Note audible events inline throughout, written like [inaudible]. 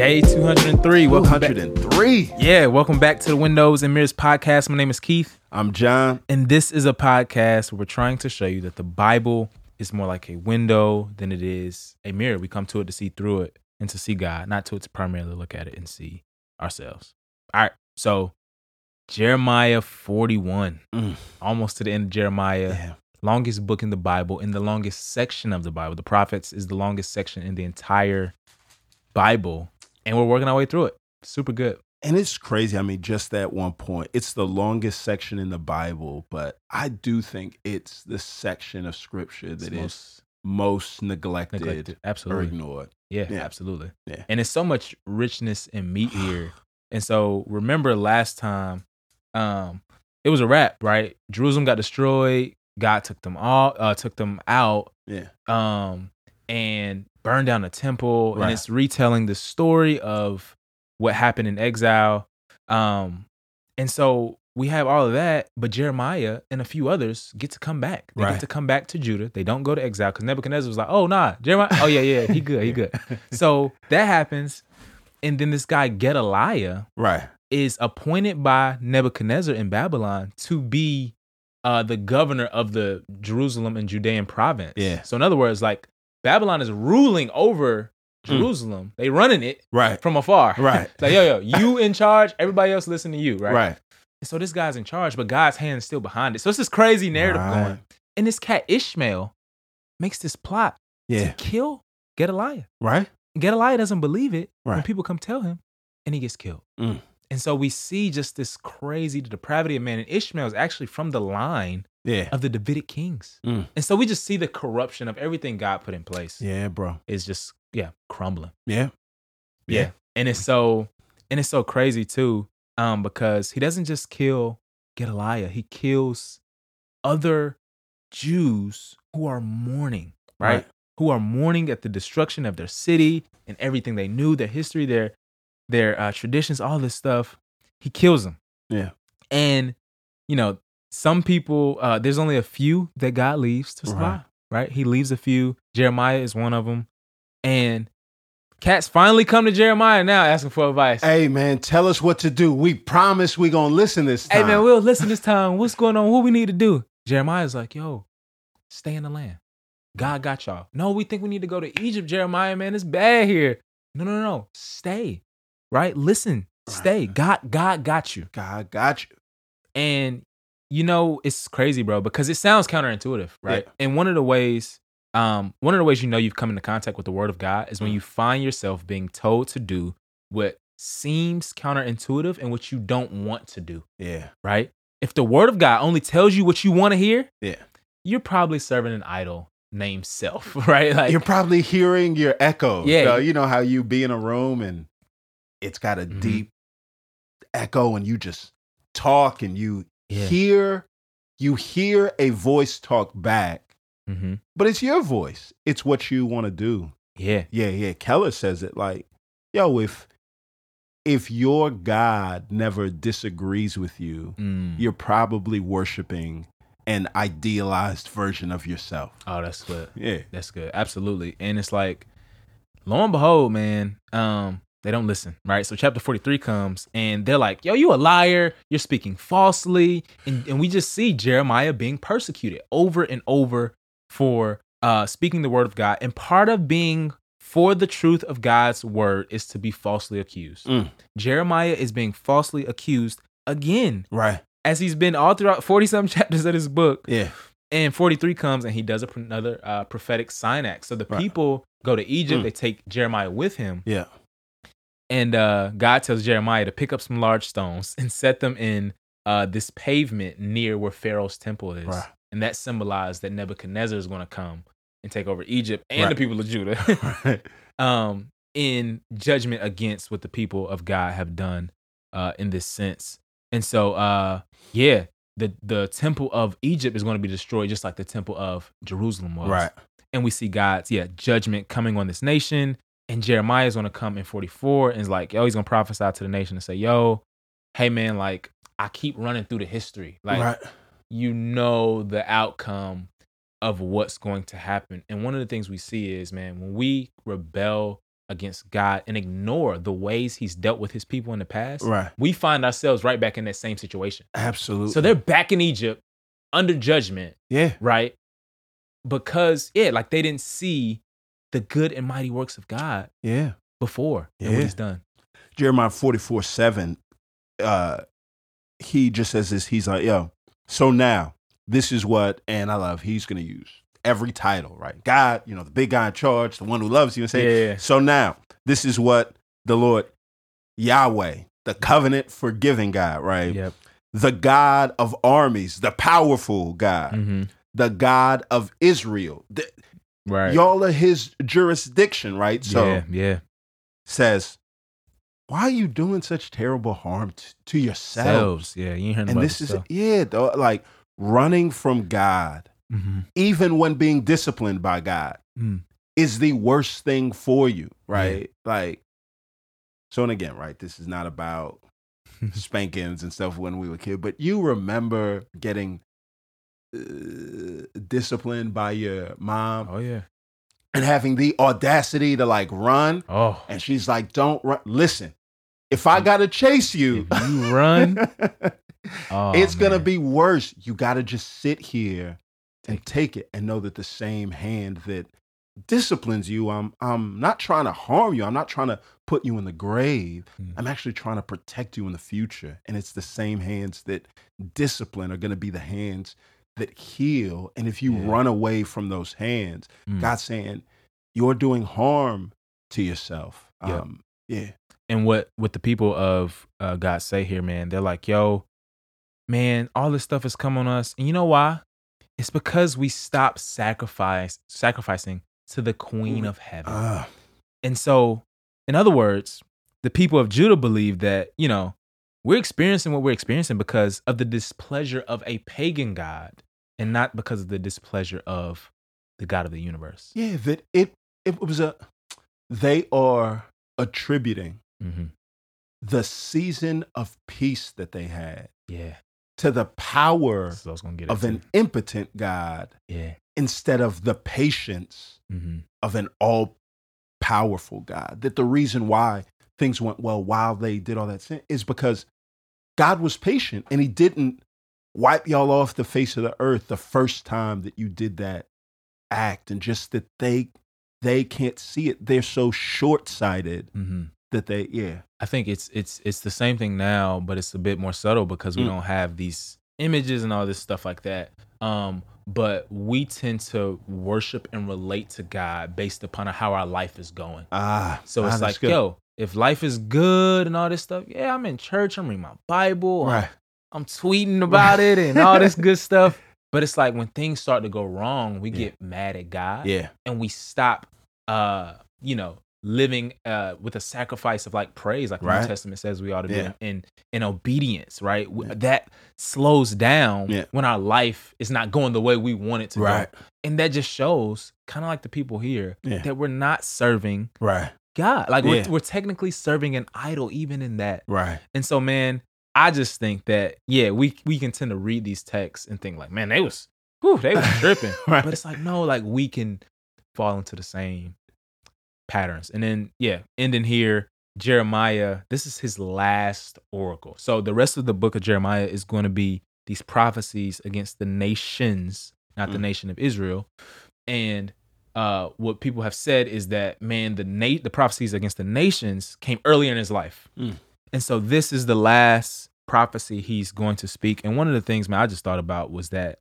Day 203. Welcome back. 103. Yeah, welcome back to the Windows and Mirrors podcast. My name is Keith, I'm John. and this is a podcast where we're trying to show you that the Bible is more like a window than it is a mirror. We come to it to see through it and to see God, not to it to primarily look at it and see ourselves. All right, so Jeremiah 41, Mm. almost to the end of Jeremiah. Yeah. longest book in the Bible, in the longest section of the Bible. The prophets is the longest section in the entire Bible, and we're working our way through it. Super good. And it's crazy. I mean, just that one point. It's the longest section in the Bible, but I do think it's the section of scripture that is It's most, neglected, neglected. or Absolutely. ignored. Yeah, Yeah. absolutely. Yeah. And it's so much richness and meat [sighs] here. And so remember last time, um, it was a wrap, right? Jerusalem got destroyed. God took them all, uh, took them out. Yeah. um, and burned down a temple. Right. And it's retelling the story of what happened in exile. Um, and so we have all of that, but Jeremiah and a few others get to come back. They Right. get to come back to Judah. They don't go to exile because Nebuchadnezzar was like, oh, nah, Jeremiah. [laughs] Oh, yeah, yeah, he good, he good. [laughs] so that happens. And then this guy, Gedaliah, Right. is appointed by Nebuchadnezzar in Babylon to be uh, the governor of the Jerusalem and Judean province. Yeah. So in other words, like Babylon is ruling over Mm. Jerusalem. They running it Right. from afar. Right. [laughs] Like, yo, yo, you in charge, everybody else listen to you, right? Right. And so this guy's in charge, but God's hand is still behind it. So it's this crazy narrative Right. going. And this cat Ishmael makes this plot Yeah. to kill Gedaliah. Right. Gedaliah doesn't believe it when Right. people come tell him, and he gets killed. Mm. And so we see just this crazy depravity of man. And Ishmael is actually from the line Yeah. of the Davidic kings. Mm. And so we just see the corruption of everything God put in place Yeah, bro. It's just, yeah, crumbling. Yeah. Yeah. And it's so and it's so crazy too, um, because he doesn't just kill Gedaliah, he kills other Jews who are mourning, right? Right. Who are mourning at the destruction of their city and everything they knew, their history, their their uh, traditions, all this stuff. He kills them. Yeah. And you know, some people, uh, there's only a few that God leaves to Right. survive, right? He leaves a few. Jeremiah is one of them. And cats finally come to Jeremiah now asking for advice. Hey, man, tell us what to do. We promise we going to listen this time. Hey man, we'll listen this time. What's going on? What we need to do? Jeremiah's like, yo, stay in the land. God got y'all. No, we think we need to go to Egypt, Jeremiah, man. It's bad here. No, no, no. Stay. Right? Listen. Stay. Right. God, God got you. God got you. And you know, it's crazy, bro, because it sounds counterintuitive, right? And one of the ways, um, one of the ways you know you've come into contact with the word of God is when Mm. you find yourself being told to do what seems counterintuitive and what you don't want to do, Yeah. right? If the word of God only tells you what you want to hear, Yeah. you're probably serving an idol named self, [laughs] right? Like You're probably hearing your echo. Yeah. So, you know how you be in a room and it's got a Mhm. deep echo and you just talk and you Yeah. hear you hear a voice talk back, hmm but it's your voice. It's what you want to do. Yeah. Yeah, yeah. Keller says it like, yo, if if your God never disagrees with you, Mm. you're probably worshiping an idealized version of yourself. Oh, that's good. Yeah. That's good. Absolutely. And it's like, lo and behold, man, um, they don't listen, right? So chapter 43 comes and they're like, yo, you a liar. You're speaking falsely. And, and we just see Jeremiah being persecuted over and over for uh, speaking the word of God. And part of being for the truth of God's word is to be falsely accused. Mm. Jeremiah is being falsely accused again, Right. as he's been all throughout 40 some [laughs] chapters of this book. Yeah. And 43 comes and he does a, another uh, prophetic sign act. So the Right. people go to Egypt, Mm. they take Jeremiah with him. Yeah. And uh, God tells Jeremiah to pick up some large stones and set them in uh, this pavement near where Pharaoh's temple is. Right. And that symbolized that Nebuchadnezzar is going to come and take over Egypt and the people of Judah right. [laughs] [laughs] um, in judgment against what the people of God have done uh, in this sense. And so, uh, yeah, the, the temple of Egypt is going to be destroyed just like the temple of Jerusalem was Right. and we see God's yeah judgment coming on this nation. And Jeremiah is going to come in 44 and is like, yo, he's going to prophesy to the nation and say, yo, hey man, like I keep running through the history, like right. you know the outcome of what's going to happen. And one of the things we see is, man, when we rebel against God and ignore the ways he's dealt with his people in the past, Right. we find ourselves right back in that same situation. Absolutely. So they're back in Egypt under judgment, yeah. right? Because, yeah, like they didn't see the good and mighty works of God Yeah. before and Yeah. what he's done. Jeremiah 44 7, uh, he just says this. He's like, yo, so now this is what, and I love, he's going to use every title, right? God, you know, the big guy in charge, the one who loves you, and say, Yeah, yeah. so now this is what the Lord, Yahweh, the covenant forgiving God, right? Yep. The God of armies, the powerful God, hmm the God of Israel. The- Right. Y'all are his jurisdiction, right? So yeah, yeah. says, why are you doing such terrible harm t- to yourselves? Selves. Yeah, you hearing And this is, stuff. yeah, though, like running from God, Mhm. even when being disciplined by God, Mm. is the worst thing for you, right? Like, so and again, right? This is not about [laughs] spankings and stuff when we were kids, but you remember getting uh, disciplined by your mom Oh yeah. and having the audacity to like run, Oh. and she's like, "Don't run." Listen, if I gotta chase you, If you run, [laughs] oh, it's gonna be worse. You gotta just sit here and Take it and know that the same hand that disciplines you, I'm I'm not trying to harm you. I'm not trying to put you in the grave. Mm. I'm actually trying to protect you in the future. And it's the same hands that discipline are gonna be the hands that heal. And if you Yeah. run away from those hands, Mm. God's saying you're doing harm to yourself. Yep. Um, yeah. and what what the people of uh, God say here, man, they're like, "Yo, man, all this stuff has come on us, and you know why? It's because we stopped sacrifice sacrificing to the Queen of Heaven." Uh, And so, in other words, the people of Judah believe that, you know, we're experiencing what we're experiencing because of the displeasure of a pagan God and not because of the displeasure of the God of the universe. yeah, that it it was a they are attributing hmm the season of peace that they had Yeah. to the power That's what I was going to get of an into. impotent God Yeah. instead of the patience hmm of an all powerful God. That the reason why things went well while they did all that sin is because God was patient and he didn't wipe y'all off the face of the earth the first time that you did that act and just that they they can't see it. They're so short-sighted hmm that they yeah. I think it's it's it's the same thing now, but it's a bit more subtle because we Mm. don't have these images and all this stuff like that. Um, but we tend to worship and relate to God based upon how our life is going. Ah, So ah, it's that's like, yo, if life is good and all this stuff, yeah, I'm in church, I'm reading my Bible, right. I'm, tweeting about it and all this good [laughs] stuff. But it's like when things start to go wrong, we Yeah. get mad at God Yeah. and we stop uh, you know, living uh with a sacrifice of like praise, like the Right. New Testament says we ought to be Yeah. in, in obedience, right? Yeah. That slows down when our life is not going the way we want it to Right. go. And that just shows, kind of like the people here, that we're not serving Right. God. Like we're, we're technically serving an idol even in that. Right. And so, man, I just think that yeah, we we can tend to read these texts and think like, man, they was, whew, they was [laughs] tripping. Right. But it's like no, like we can fall into the same patterns. And then yeah, ending here, Jeremiah. This is his last oracle. So the rest of the book of Jeremiah is going to be these prophecies against the nations, not the Mm. nation of Israel. And uh, what people have said is that man, the na- the prophecies against the nations came earlier in his life, Mm. And so this is the last prophecy he's going to speak. And one of the things, man, I just thought about was that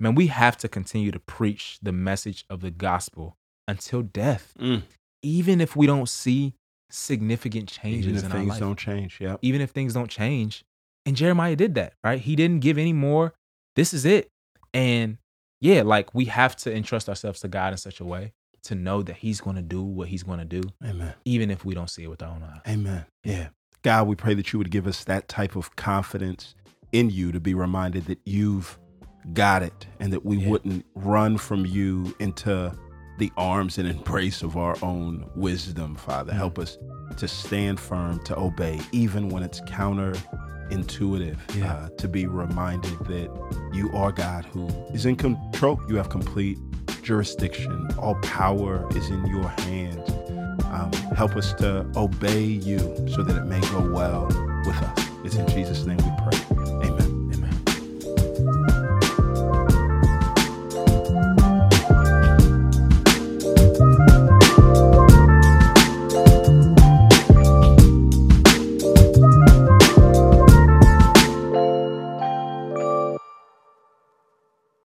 man, we have to continue to preach the message of the gospel until death, Mm. even if we don't see significant changes Even if in our things life don't change. yeah. even if things don't change. And Jeremiah did that, right? He didn't give any more. This is it. And yeah, like we have to entrust ourselves to God in such a way to know that He's going to do what He's going to do, Amen. even if we don't see it with our own eyes. Amen. Yeah. God, we pray that you would give us that type of confidence in you to be reminded that you've got it and that we Yeah. wouldn't run from you into the arms and embrace of our own wisdom, Father. Mm. Help us to stand firm, to obey, even when it's counterintuitive, Yeah. uh, to be reminded that you are God who is in control. You have complete jurisdiction. All power is in your hands. Um, help us to obey you so that it may go well with us. It's in Jesus' name we pray.